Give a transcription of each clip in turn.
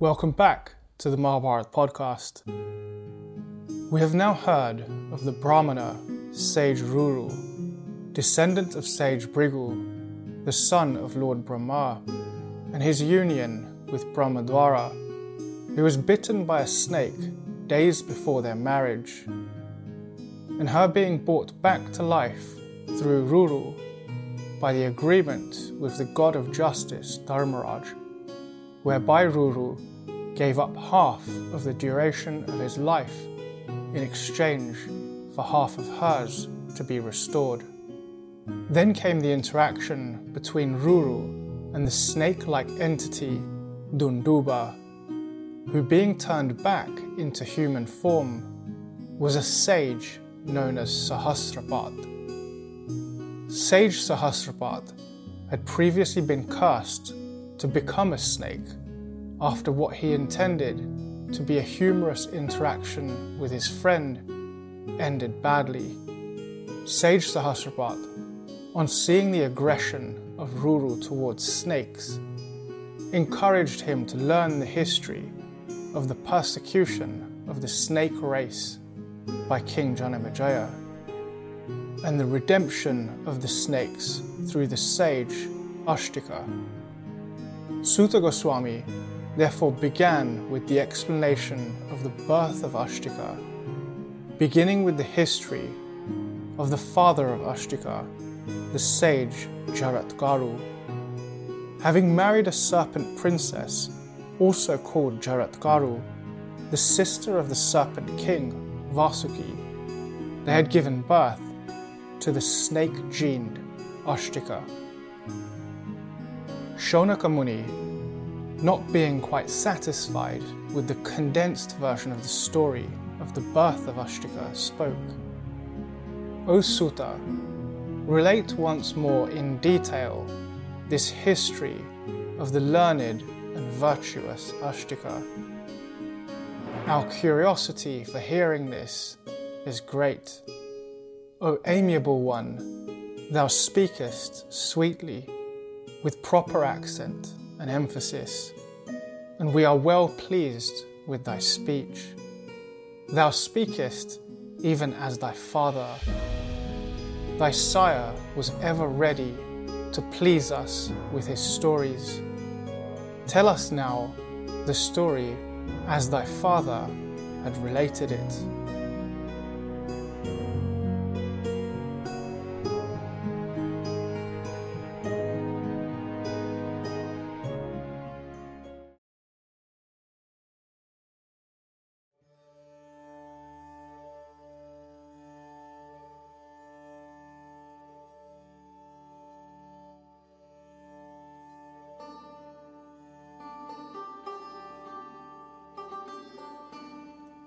Welcome back to the Mahabharat podcast. We have now heard of the Brahmana sage Ruru, descendant of sage Bhrigu, the son of Lord Brahma, and his union with Brahmadwara, who was bitten by a snake days before their marriage, and her being brought back to life through Ruru by the agreement with the god of justice Dharmaraj, whereby Ruru gave up half of the duration of his life in exchange for half of hers to be restored. Then came the interaction between Ruru and the snake like entity Dunduba, who, being turned back into human form, was a sage known as Sahasrapad. Sage Sahasrapad had previously been cursed to become a snake after what he intended to be a humorous interaction with his friend ended badly. Sage Sahasrapad, on seeing the aggression of Ruru towards snakes, encouraged him to learn the history of the persecution of the snake race by King Janamejaya and the redemption of the snakes through the sage Ashtika. Suta Goswami therefore began with the explanation of the birth of Ashtika, beginning with the history of the father of Ashtika, the sage Jaratkaru. Having married a serpent princess, also called Jaratkaru, the sister of the serpent king, Vasuki, they had given birth to the snake gened Ashtika. Shonaka Muni not being quite satisfied with the condensed version of the story of the birth of Ashtika, spoke. O Suta, relate once more in detail this history of the learned and virtuous Ashtika. Our curiosity for hearing this is great. O amiable one, thou speakest sweetly, with proper accent and emphasis, and we are well pleased with thy speech. Thou speakest even as thy father. Thy sire was ever ready to please us with his stories. Tell us now the story as thy father had related it.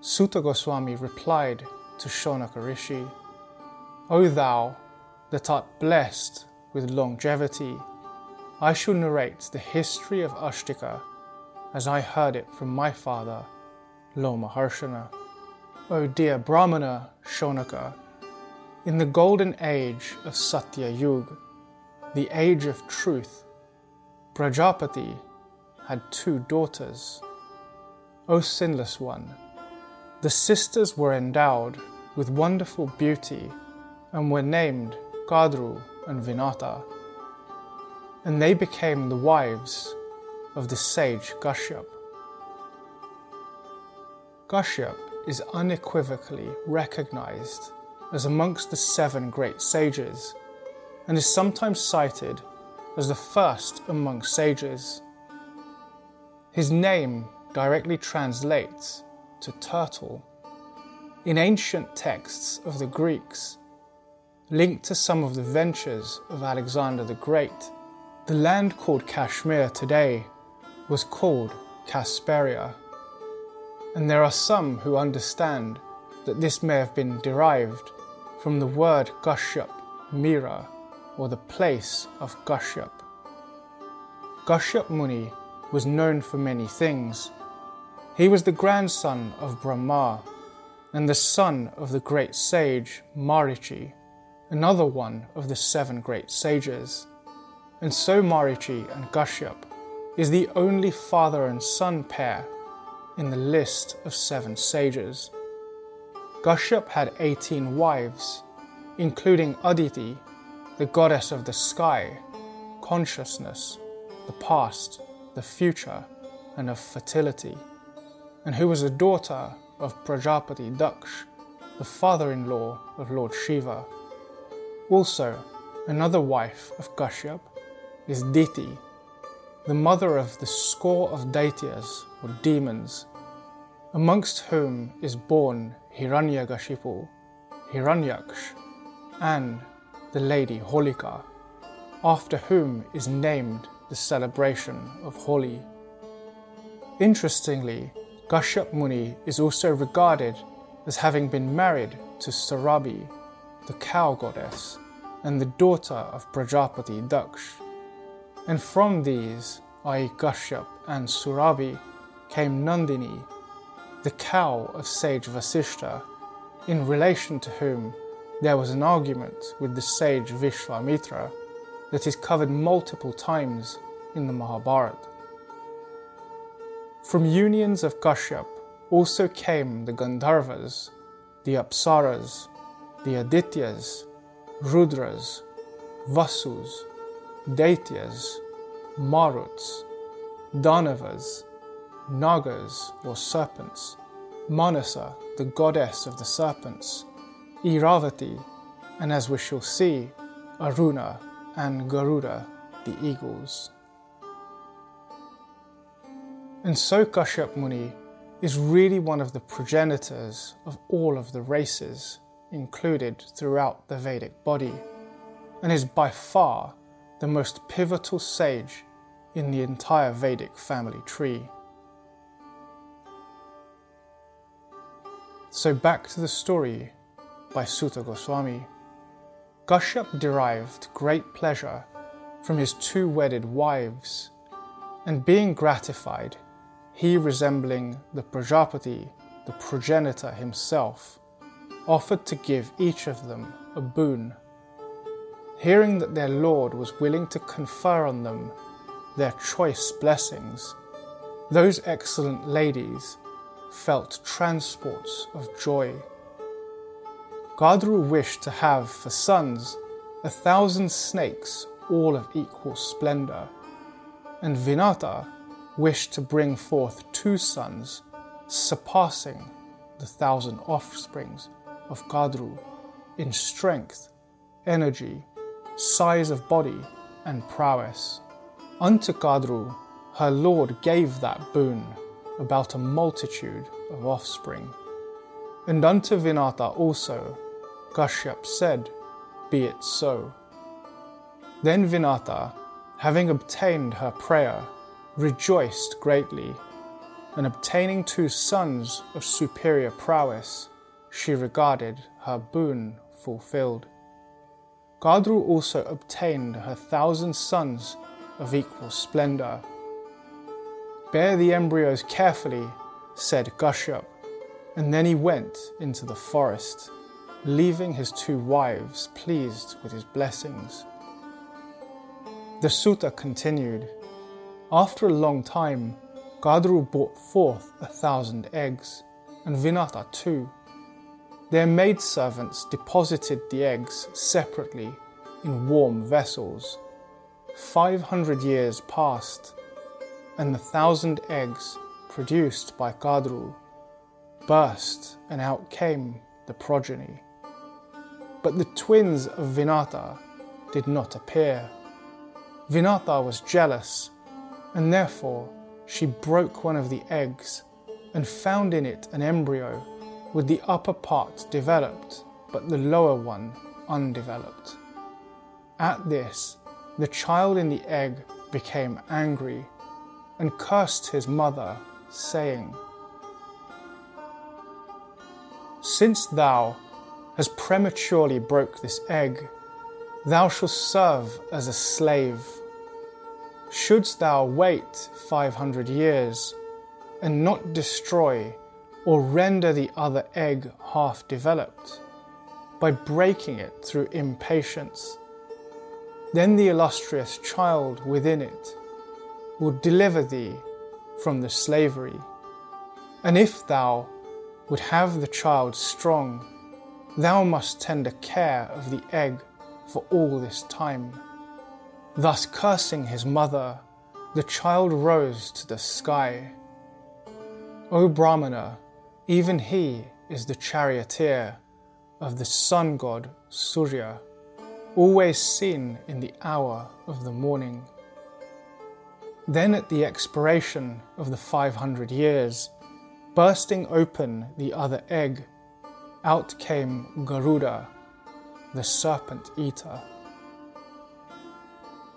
Suta Goswami replied to Shonaka Rishi, O thou that art blessed with longevity, I shall narrate the history of Ashtika as I heard it from my father, Lomaharshana. O dear Brahmana Shonaka, in the golden age of Satya Yuga, the age of truth, Prajapati had two daughters. O sinless one, the sisters were endowed with wonderful beauty and were named Kadru and Vinata, and they became the wives of the sage Kashyap. Kashyap is unequivocally recognized as amongst the seven great sages and is sometimes cited as the first among sages. His name directly translates to turtle. In ancient texts of the Greeks, linked to some of the ventures of Alexander the Great, the land called Kashmir today was called Kasperia. And there are some who understand that this may have been derived from the word Kashyap, Mira, or the place of Kashyap. Kashyap Muni was known for many things, he was the grandson of Brahma and the son of the great sage Marichi, another one of the seven great sages. And so Marichi and Kashyap is the only father and son pair in the list of seven sages. Kashyap had 18 wives, including Aditi, the goddess of the sky, consciousness, the past, the future, and of fertility, and who was a daughter of Prajapati Daksh, the father in law of Lord Shiva. Also, another wife of Kashyap is Diti, the mother of the score of daityas or demons, amongst whom is born Hiranyakashipu, Hiranyaksh, and the lady Holika, after whom is named the celebration of Holi. Interestingly, Kashyap Muni is also regarded as having been married to Surabi, the cow goddess, and the daughter of Prajapati Daksh. And from these, i.e., Kashyap and Surabi, came Nandini, the cow of sage Vasishta, in relation to whom there was an argument with the sage Vishwamitra that is covered multiple times in the Mahabharata. From unions of Kashyap also came the Gandharvas, the Apsaras, the Adityas, Rudras, Vasus, Daityas, Maruts, Danavas, Nagas or serpents, Manasa, the goddess of the serpents, Iravati, and as we shall see, Aruna and Garuda, the eagles. And so Kashyap Muni is really one of the progenitors of all of the races included throughout the Vedic body, and is by far the most pivotal sage in the entire Vedic family tree. So back to the story by Suta Goswami. Kashyap derived great pleasure from his two wedded wives, and being gratified, he resembling the Prajapati, the progenitor himself, offered to give each of them a boon. Hearing that their Lord was willing to confer on them their choice blessings, those excellent ladies felt transports of joy. Kadru wished to have for sons a thousand snakes, all of equal splendor, and Vinata wished to bring forth two sons, surpassing the thousand offsprings of Kadru in strength, energy, size of body, and prowess. Unto Kadru her lord gave that boon about a multitude of offspring. And unto Vinata also Kashyap said, Be it so. Then Vinata, having obtained her prayer, rejoiced greatly, and obtaining two sons of superior prowess, she regarded her boon fulfilled. Kadru also obtained her thousand sons of equal splendor. Bear the embryos carefully, said Kashyap, and then he went into the forest, leaving his two wives pleased with his blessings. The Suta continued. After a long time, Kadru brought forth a thousand eggs, and Vinata two. Their maidservants deposited the eggs separately in warm vessels. Five hundred years passed, and the thousand eggs produced by Kadru burst, and out came the progeny. But the twins of Vinata did not appear. Vinata was jealous, and therefore she broke one of the eggs and found in it an embryo with the upper part developed, but the lower one undeveloped. At this, the child in the egg became angry and cursed his mother, saying, Since thou hast prematurely broke this egg, thou shalt serve as a slave. Shouldst thou wait five hundred years, and not destroy or render the other egg half developed, by breaking it through impatience, then the illustrious child within it will deliver thee from the slavery. And if thou would have the child strong, thou must tender care of the egg for all this time. Thus cursing his mother, the child rose to the sky. O Brahmana, even he is the charioteer of the sun god Surya, always seen in the hour of the morning. Then, at the expiration of the 500 years, bursting open the other egg, out came Garuda, the serpent eater.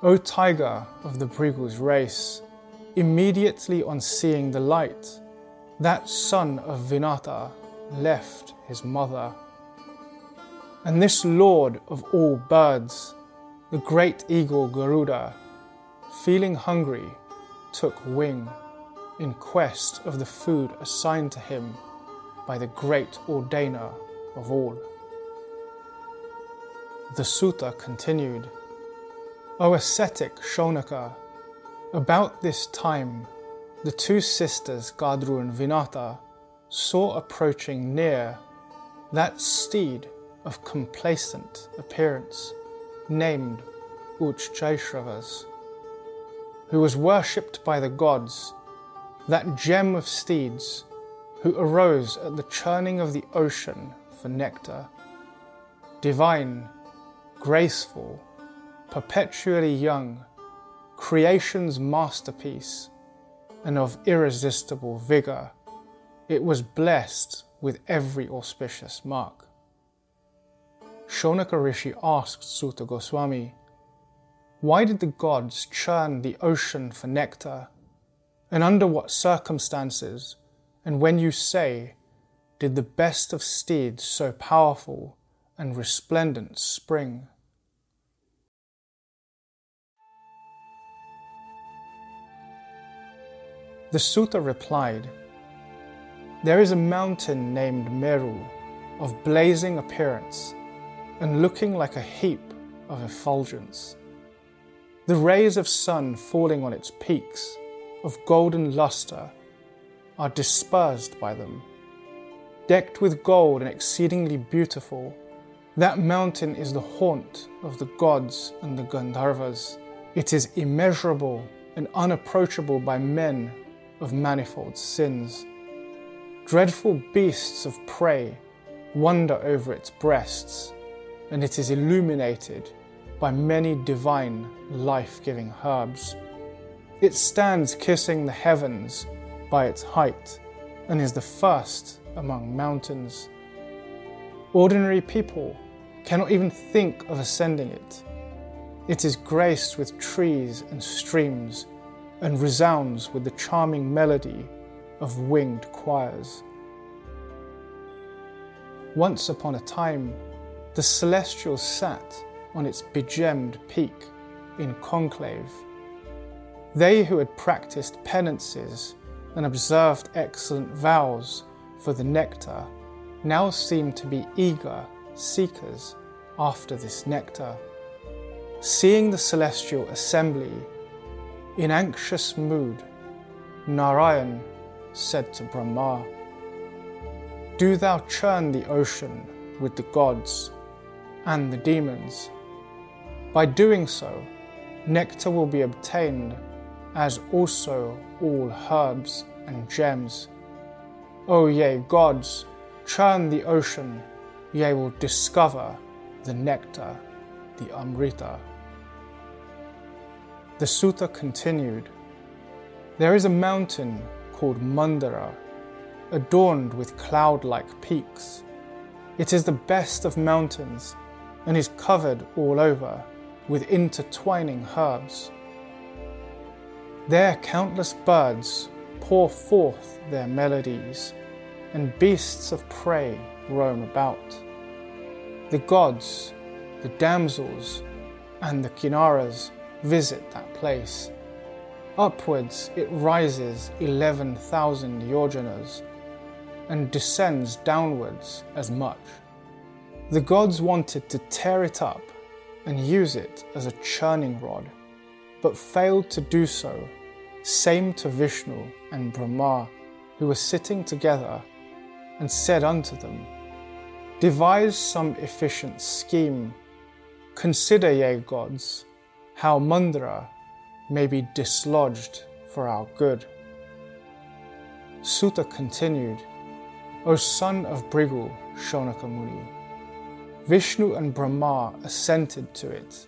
O tiger of the Bhrigu's race, immediately on seeing the light, that son of Vinata left his mother. And this lord of all birds, the great eagle Garuda, feeling hungry, took wing in quest of the food assigned to him by the great ordainer of all. The Suta continued. O ascetic Shonaka, about this time the two sisters Kadru and Vinata saw approaching near that steed of complacent appearance named Uchchaishravas, who was worshipped by the gods, that gem of steeds who arose at the churning of the ocean for nectar, divine, graceful, perpetually young, creation's masterpiece, and of irresistible vigour, it was blessed with every auspicious mark. Shonaka Rishi asked Suta Goswami, Why did the gods churn the ocean for nectar? And under what circumstances? And when you say, Did the best of steeds so powerful and resplendent spring? The Suta replied, There is a mountain named Meru, of blazing appearance, and looking like a heap of effulgence. The rays of sun falling on its peaks, of golden lustre, are dispersed by them. Decked with gold and exceedingly beautiful, that mountain is the haunt of the gods and the Gandharvas. It is immeasurable and unapproachable by men of manifold sins. Dreadful beasts of prey wander over its breasts, and it is illuminated by many divine, life giving herbs. It stands kissing the heavens by its height and is the first among mountains. Ordinary people cannot even think of ascending it. It is graced with trees and streams and resounds with the charming melody of winged choirs. Once upon a time, the celestial sat on its begemmed peak in conclave. They who had practiced penances and observed excellent vows for the nectar now seemed to be eager seekers after this nectar. Seeing the celestial assembly in anxious mood, Narayan said to Brahma, Do thou churn the ocean with the gods and the demons. By doing so, nectar will be obtained, as also all herbs and gems. O yea, gods, churn the ocean, ye will discover the nectar, the Amrita. The Suta continued There is a mountain called Mandara, adorned with cloud like peaks. It is the best of mountains and is covered all over with intertwining herbs. There, countless birds pour forth their melodies, and beasts of prey roam about. The gods, the damsels, and the kinnaras visit that place. Upwards it rises 11,000 yojanas and descends downwards as much. The gods wanted to tear it up and use it as a churning rod, but failed to do so same to Vishnu and Brahma, who were sitting together, and said unto them, Devise some efficient scheme. Consider, ye gods, how Mandara may be dislodged for our good. Suta continued, O son of Bhrigu, Shonaka Muni, Vishnu and Brahma assented to it,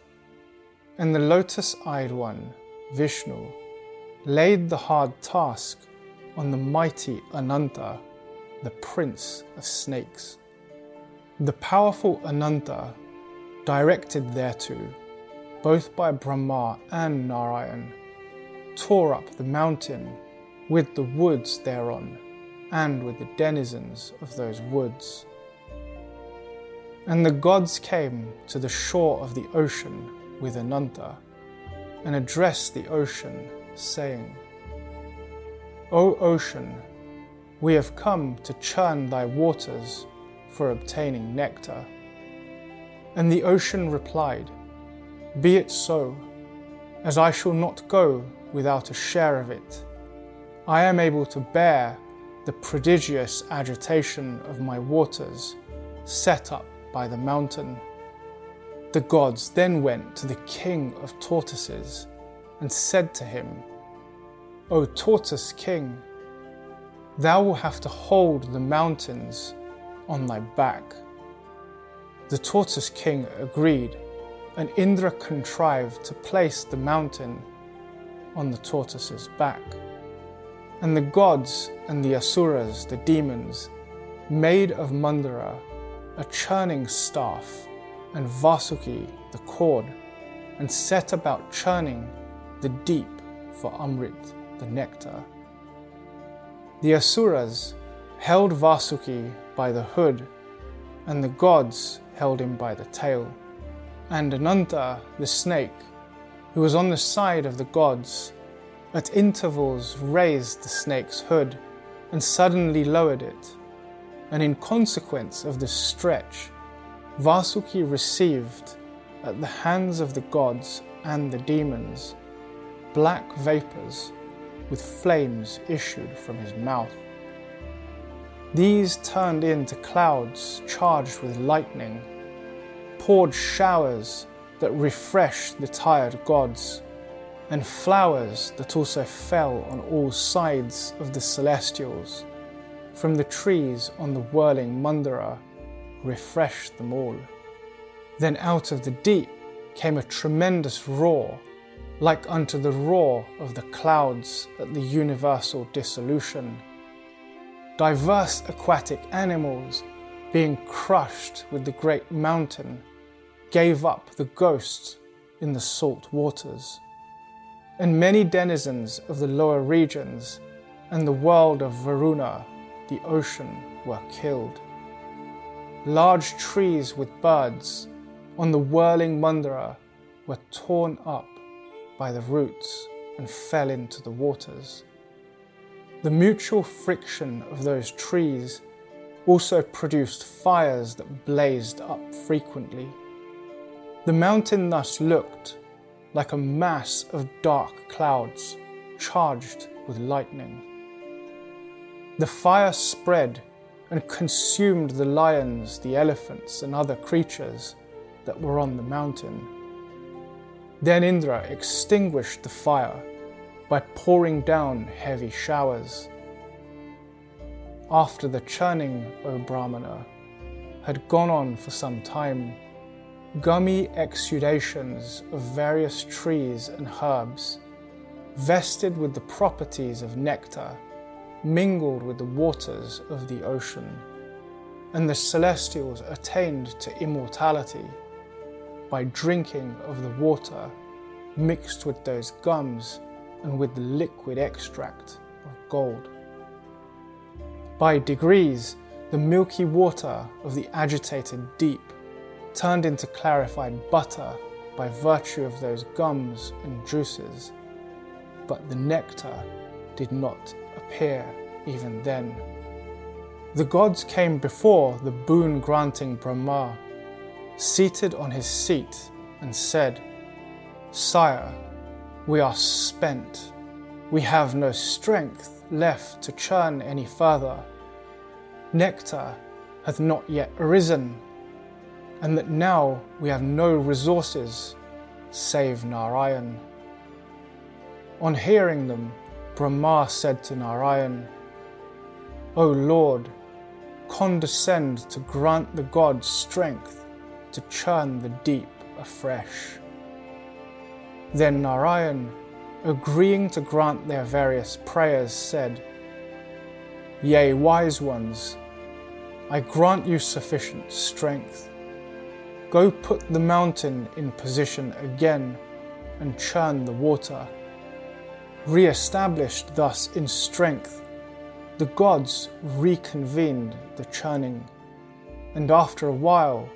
and the lotus eyed one, Vishnu, laid the hard task on the mighty Ananta, the prince of snakes. The powerful Ananta, directed thereto, both by Brahma and Narayan, tore up the mountain with the woods thereon, and with the denizens of those woods. And the gods came to the shore of the ocean with Ananta, and addressed the ocean saying, O ocean, we have come to churn thy waters for obtaining nectar. And the ocean replied, Be it so, as I shall not go without a share of it. I am able to bear the prodigious agitation of my waters set up by the mountain. The gods then went to the king of tortoises and said to him, O tortoise king, thou wilt have to hold the mountains on thy back. The tortoise king agreed, and Indra contrived to place the mountain on the tortoise's back. And the gods and the asuras, the demons, made of Mandara a churning staff and Vasuki the cord, and set about churning the deep for Amrit, the nectar. The Asuras held Vasuki by the hood, and the gods held him by the tail. And Ananta, the snake, who was on the side of the gods, at intervals raised the snake's hood and suddenly lowered it. And in consequence of this stretch, Vasuki received at the hands of the gods and the demons black vapors with flames issued from his mouth. These turned into clouds charged with lightning, poured showers that refreshed the tired gods, and flowers that also fell on all sides of the celestials, from the trees on the whirling Mandara, refreshed them all. Then out of the deep came a tremendous roar like unto the roar of the clouds at the universal dissolution. Diverse aquatic animals, being crushed with the great mountain, gave up the ghosts in the salt waters. And many denizens of the lower regions and the world of Varuna, the ocean, were killed. Large trees with birds on the whirling Mandara were torn up by the roots and fell into the waters. The mutual friction of those trees also produced fires that blazed up frequently. The mountain thus looked like a mass of dark clouds charged with lightning. The fire spread and consumed the lions, the elephants, and other creatures that were on the mountain. Then Indra extinguished the fire by pouring down heavy showers. After the churning, O Brahmana, had gone on for some time, gummy exudations of various trees and herbs, vested with the properties of nectar, mingled with the waters of the ocean, and the celestials attained to immortality by drinking of the water mixed with those gums and with the liquid extract of gold. By degrees, the milky water of the agitated deep turned into clarified butter by virtue of those gums and juices, but the nectar did not appear even then. The gods came before the boon granting Brahma seated on his seat, and said, Sire, we are spent. we have no strength left to churn any further. Nectar hath not yet arisen, and that now we have no resources save Narayan. On hearing them, Brahma said to Narayan, O Lord, condescend to grant the gods strength to churn the deep afresh. Then Narayan, agreeing to grant their various prayers, said, Yea, wise ones, I grant you sufficient strength. Go put the mountain in position again and churn the water. Re established thus in strength, the gods reconvened the churning, and after a while,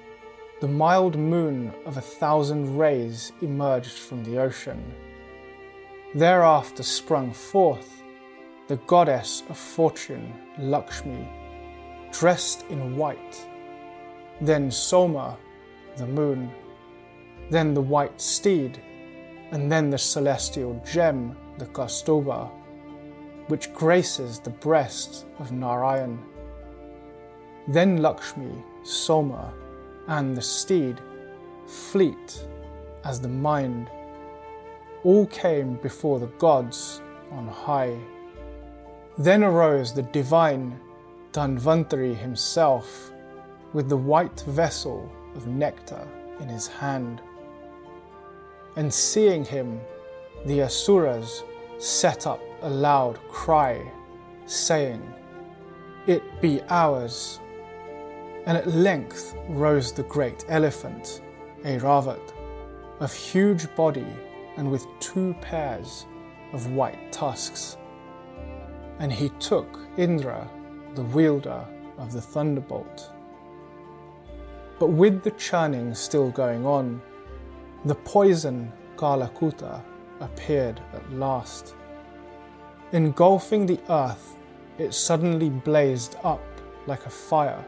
the mild moon of a thousand rays emerged from the ocean. Thereafter sprung forth the goddess of fortune, Lakshmi, dressed in white. Then Soma, the moon, then the white steed, and then the celestial gem, the Kaustuba, which graces the breast of Narayan. Then Lakshmi, Soma, and the steed, fleet as the mind, all came before the gods on high. Then arose the divine Dhanvantari himself with the white vessel of nectar in his hand. And seeing him, the Asuras set up a loud cry, saying, It be ours and at length rose the great elephant, Airavat, of huge body and with two pairs of white tusks. And he took Indra, the wielder of the thunderbolt. But with the churning still going on, the poison Kalakuta appeared at last. Engulfing the earth, it suddenly blazed up like a fire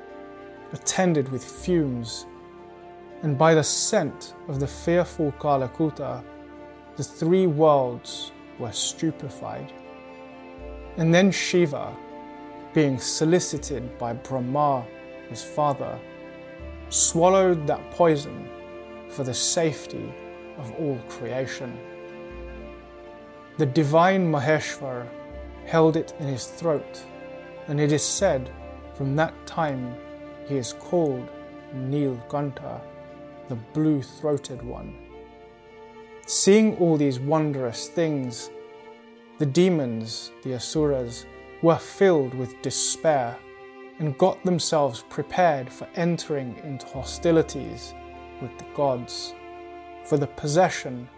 attended with fumes, and by the scent of the fearful Kalakuta, the three worlds were stupefied. And then Shiva, being solicited by Brahma, his father, swallowed that poison for the safety of all creation. The divine Maheshwar held it in his throat, and it is said from that time he is called Nilkantha, the blue throated one. Seeing all these wondrous things, the demons, the Asuras, were filled with despair and got themselves prepared for entering into hostilities with the gods for the possession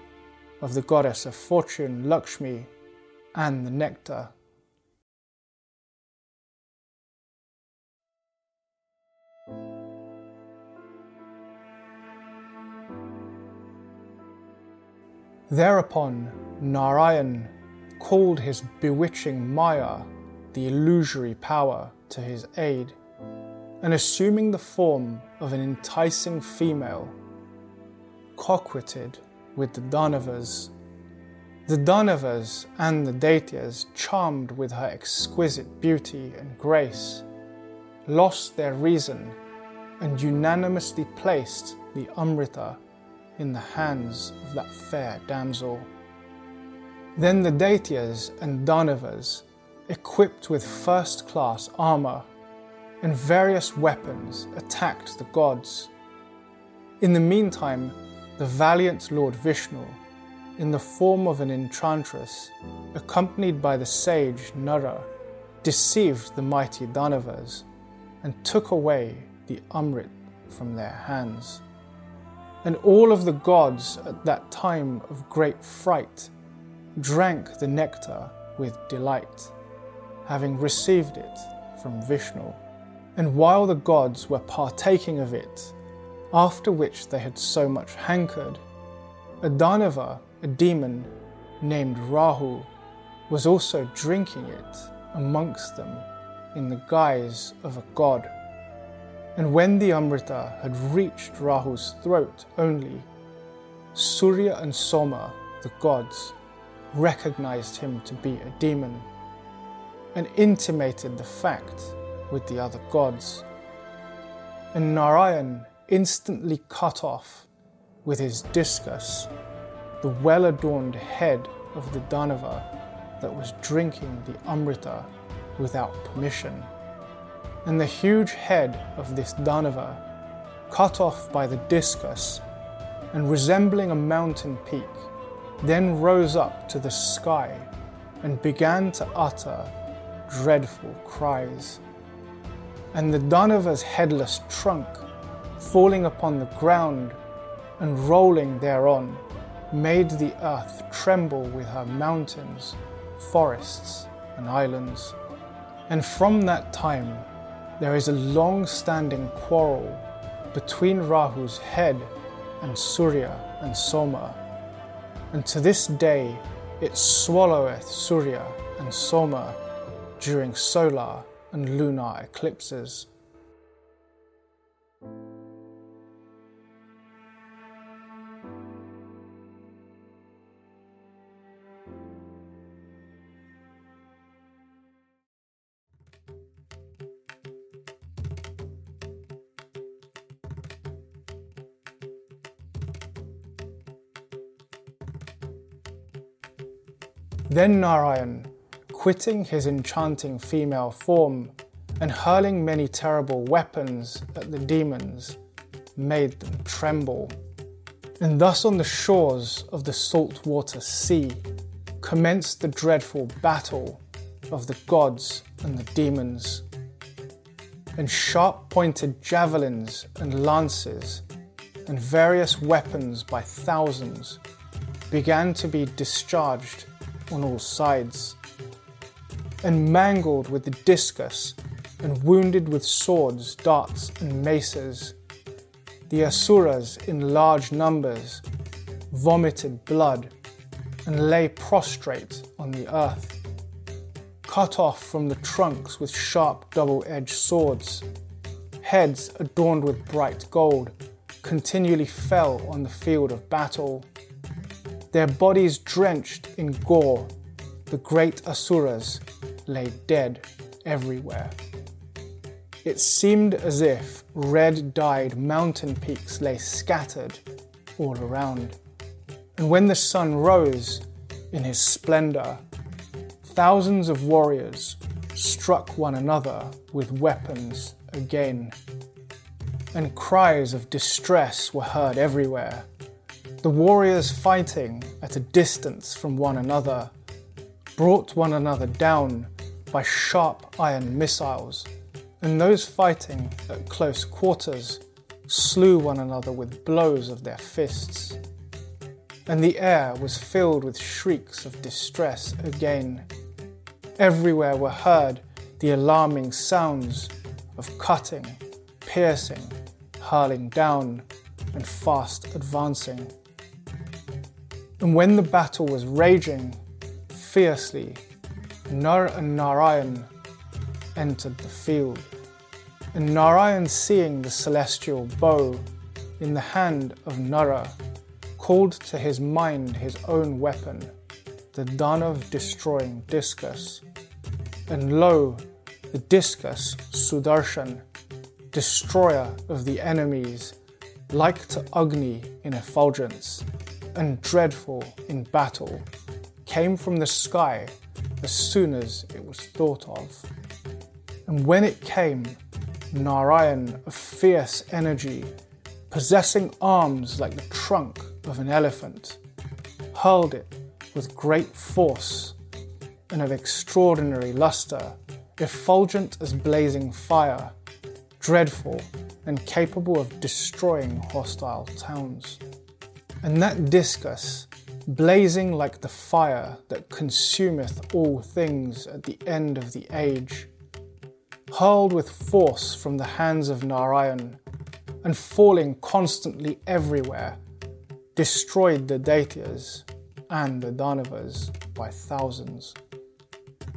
of the goddess of fortune Lakshmi and the nectar Thereupon, Narayan called his bewitching Maya, the illusory power, to his aid, and assuming the form of an enticing female, coquetted with the Danavas. The Danavas and the Daityas, charmed with her exquisite beauty and grace, lost their reason and unanimously placed the Amrita in the hands of that fair damsel. Then the Daityas and Danavas, equipped with first class armour and various weapons, attacked the gods. In the meantime, the valiant Lord Vishnu, in the form of an enchantress, accompanied by the sage Nara, deceived the mighty Danavas and took away the Amrit from their hands. And all of the gods at that time of great fright drank the nectar with delight, having received it from Vishnu. And while the gods were partaking of it, after which they had so much hankered, a Danava, a demon named Rahu, was also drinking it amongst them in the guise of a god. And when the Amrita had reached Rahu's throat only, Surya and Soma, the gods, recognized him to be a demon and intimated the fact with the other gods. And Narayan instantly cut off with his discus the well adorned head of the Danava that was drinking the Amrita without permission. And the huge head of this Danava, cut off by the discus and resembling a mountain peak, then rose up to the sky and began to utter dreadful cries. And the Danava's headless trunk, falling upon the ground and rolling thereon, made the earth tremble with her mountains, forests, and islands. And from that time, there is a long standing quarrel between Rahu's head and Surya and Soma. And to this day, it swalloweth Surya and Soma during solar and lunar eclipses. Then Narayan, quitting his enchanting female form and hurling many terrible weapons at the demons, made them tremble. And thus on the shores of the saltwater sea commenced the dreadful battle of the gods and the demons. And sharp pointed javelins and lances and various weapons by thousands began to be discharged on all sides, and mangled with the discus, and wounded with swords, darts, and maces. The Asuras, in large numbers, vomited blood and lay prostrate on the earth, cut off from the trunks with sharp double edged swords. Heads adorned with bright gold continually fell on the field of battle their bodies drenched in gore, the great Asuras lay dead everywhere. It seemed as if red dyed mountain peaks lay scattered all around. And when the sun rose in his splendor, thousands of warriors struck one another with weapons again. And cries of distress were heard everywhere the warriors fighting at a distance from one another brought one another down by sharp iron missiles, and those fighting at close quarters slew one another with blows of their fists. And the air was filled with shrieks of distress again. Everywhere were heard the alarming sounds of cutting, piercing, hurling down, and fast advancing. And when the battle was raging fiercely, Nar and Narayan entered the field. And Narayan, seeing the celestial bow in the hand of Nara, called to his mind his own weapon, the Danav destroying discus. And lo, the discus, Sudarshan, destroyer of the enemies, like to Agni in effulgence, and dreadful in battle came from the sky as soon as it was thought of. And when it came, Narayan of fierce energy, possessing arms like the trunk of an elephant, hurled it with great force and of extraordinary lustre, effulgent as blazing fire, dreadful and capable of destroying hostile towns. And that discus, blazing like the fire that consumeth all things at the end of the age, hurled with force from the hands of Narayan, and falling constantly everywhere, destroyed the Daityas and the Danavas by thousands.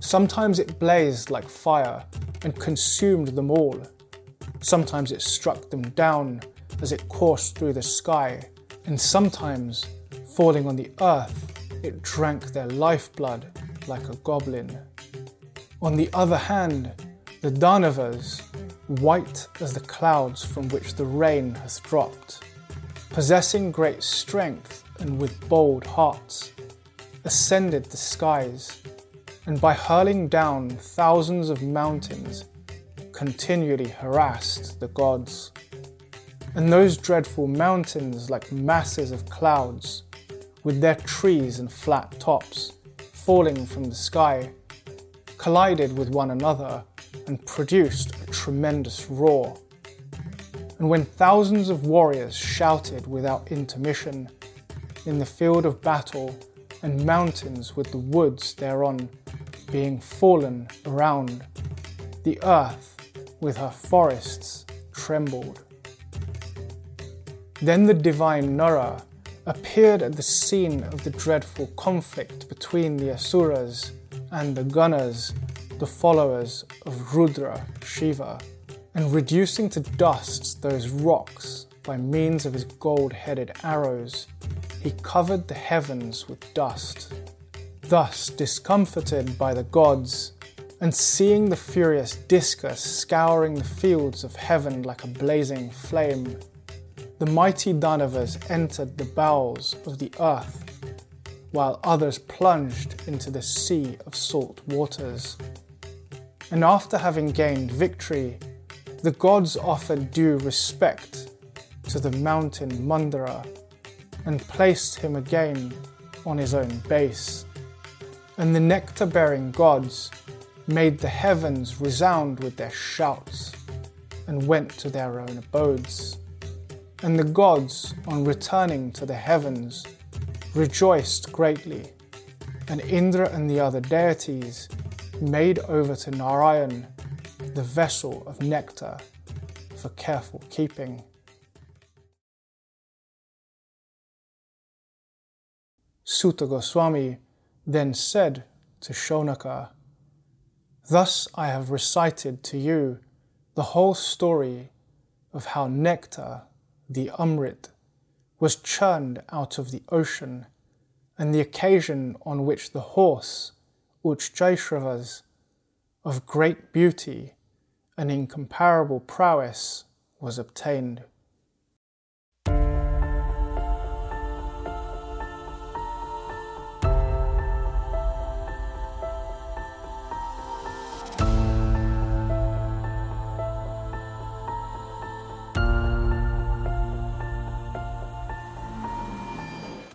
Sometimes it blazed like fire and consumed them all. Sometimes it struck them down as it coursed through the sky and sometimes falling on the earth, it drank their lifeblood like a goblin. On the other hand, the Danavas, white as the clouds from which the rain hath dropped, possessing great strength and with bold hearts, ascended the skies, and by hurling down thousands of mountains, continually harassed the gods. And those dreadful mountains, like masses of clouds, with their trees and flat tops, falling from the sky, collided with one another and produced a tremendous roar. And when thousands of warriors shouted without intermission in the field of battle, and mountains with the woods thereon being fallen around, the earth with her forests trembled. Then the divine Nara appeared at the scene of the dreadful conflict between the Asuras and the Ganas, the followers of Rudra, Shiva, and reducing to dust those rocks by means of his gold headed arrows, he covered the heavens with dust. Thus, discomfited by the gods, and seeing the furious discus scouring the fields of heaven like a blazing flame, the mighty Danavas entered the bowels of the earth, while others plunged into the sea of salt waters. And after having gained victory, the gods offered due respect to the mountain Mandara and placed him again on his own base. And the nectar bearing gods made the heavens resound with their shouts and went to their own abodes. And the gods, on returning to the heavens, rejoiced greatly, and Indra and the other deities made over to Narayan the vessel of nectar for careful keeping. Suta Goswami then said to Shonaka, Thus I have recited to you the whole story of how nectar, the Amrit, was churned out of the ocean, and the occasion on which the horse, Uchchaishravas, of great beauty and incomparable prowess, was obtained.